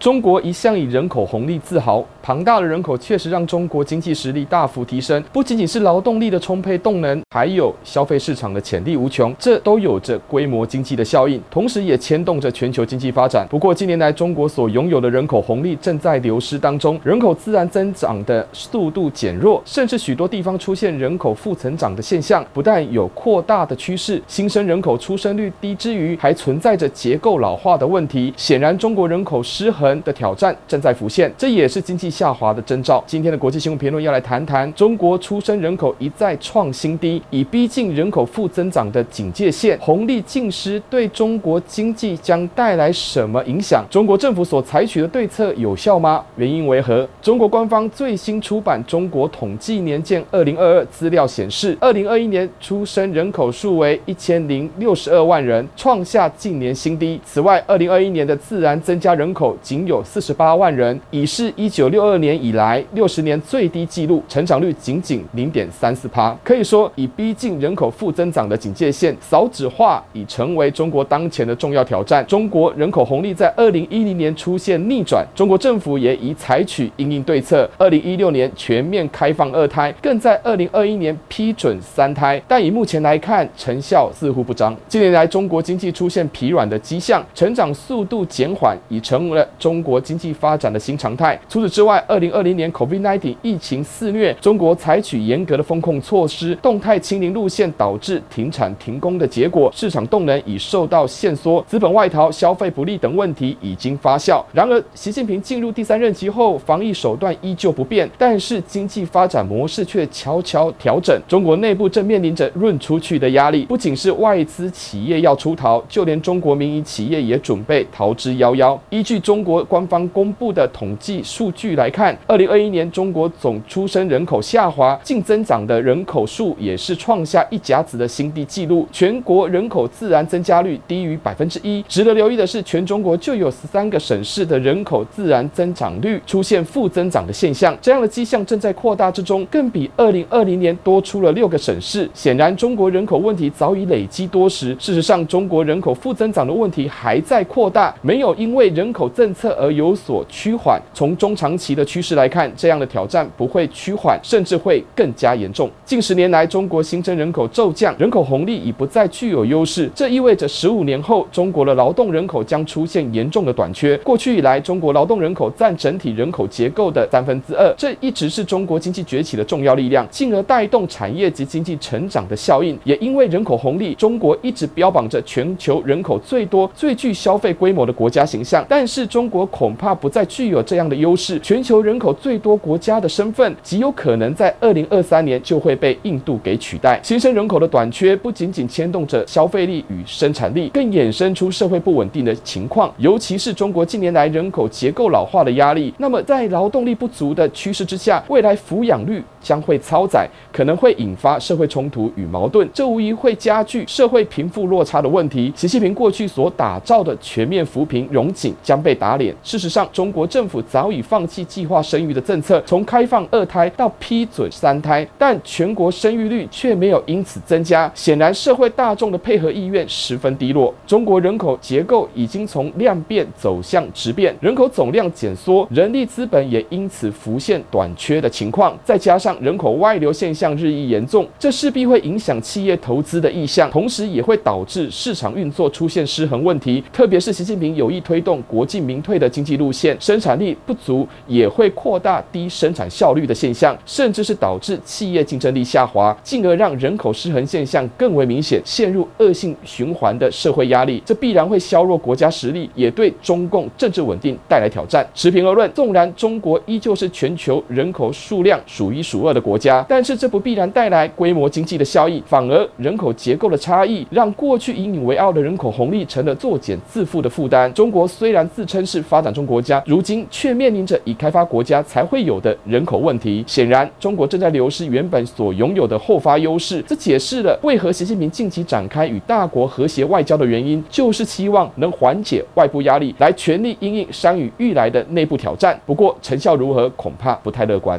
中国一向以人口红利自豪，庞大的人口确实让中国经济实力大幅提升，不仅仅是劳动力的充沛动能，还有消费市场的潜力无穷，这都有着规模经济的效应，同时也牵动着全球经济发展。不过近年来，中国所拥有的人口红利正在流失当中，人口自然增长的速度减弱，甚至许多地方出现人口负成长的现象，不但有扩大的趋势，新生人口出生率低之余，还存在着结构老化的问题。显然，中国人口失衡的挑战正在浮现，这也是经济下滑的征兆。今天的国际新闻评论要来谈谈中国出生人口一再创新低，已逼近人口负增长的警戒线，红利尽失对中国经济将带来什么影响？中国政府所采取的对策有效吗？原因为何？中国官方最新出版《中国统计年鉴二零二二》资料显示，二零二一年出生人口数为一千零六十二万人，创下近年新低。此外，二零二一年的自然增加人口仅有四。十八万人，已是一九六二年以来六十年最低纪录，成长率仅仅零点三四趴，可以说已逼近人口负增长的警戒线，少子化已成为中国当前的重要挑战。中国人口红利在二零一零年出现逆转，中国政府也已采取应对策，二零一六年全面开放二胎，更在二零二一年批准三胎，但以目前来看，成效似乎不彰。近年来，中国经济出现疲软的迹象，成长速度减缓，已成为了中中国。经济发展的新常态。除此之外，二零二零年 COVID-19 疫情肆虐，中国采取严格的风控措施，动态清零路线导致停产停工的结果，市场动能已受到限缩，资本外逃、消费不利等问题已经发酵。然而，习近平进入第三任期后，防疫手段依旧不变，但是经济发展模式却悄悄调整。中国内部正面临着润出去的压力，不仅是外资企业要出逃，就连中国民营企业也准备逃之夭夭。依据中国官方公布的统计数据来看，二零二一年中国总出生人口下滑，净增长的人口数也是创下一甲子的新低纪录。全国人口自然增加率低于百分之一。值得留意的是，全中国就有十三个省市的人口自然增长率出现负增长的现象，这样的迹象正在扩大之中，更比二零二零年多出了六个省市。显然，中国人口问题早已累积多时。事实上，中国人口负增长的问题还在扩大，没有因为人口政策而有。所趋缓，从中长期的趋势来看，这样的挑战不会趋缓，甚至会更加严重。近十年来，中国新增人口骤降，人口红利已不再具有优势，这意味着十五年后，中国的劳动人口将出现严重的短缺。过去以来，中国劳动人口占整体人口结构的三分之二，这一直是中国经济崛起的重要力量，进而带动产业及经济成长的效应。也因为人口红利，中国一直标榜着全球人口最多、最具消费规模的国家形象。但是，中国恐怕不再具有这样的优势，全球人口最多国家的身份极有可能在二零二三年就会被印度给取代。新生人口的短缺不仅仅牵动着消费力与生产力，更衍生出社会不稳定的情况，尤其是中国近年来人口结构老化的压力。那么，在劳动力不足的趋势之下，未来抚养率将会超载，可能会引发社会冲突与矛盾，这无疑会加剧社会贫富落差的问题。习近平过去所打造的全面扶贫荣景将被打脸。事实上，中国政府早已放弃计划生育的政策，从开放二胎到批准三胎，但全国生育率却没有因此增加。显然，社会大众的配合意愿十分低落。中国人口结构已经从量变走向质变，人口总量减缩，人力资本也因此浮现短缺的情况。再加上人口外流现象日益严重，这势必会影响企业投资的意向，同时也会导致市场运作出现失衡问题。特别是习近平有意推动国进民的经济路线。生产力不足也会扩大低生产效率的现象，甚至是导致企业竞争力下滑，进而让人口失衡现象更为明显，陷入恶性循环的社会压力。这必然会削弱国家实力，也对中共政治稳定带来挑战。持平而论，纵然中国依旧是全球人口数量数一数二的国家，但是这不必然带来规模经济的效益，反而人口结构的差异，让过去引以为傲的人口红利成了作茧自缚的负担。中国虽然自称是发展中国家，如今却面临着已开发国家才会有的人口问题。显然，中国正在流失原本所拥有的后发优势。这解释了为何习近平近期展开与大国和谐外交的原因，就是希望能缓解外部压力，来全力应应山雨欲来的内部挑战。不过，成效如何，恐怕不太乐观。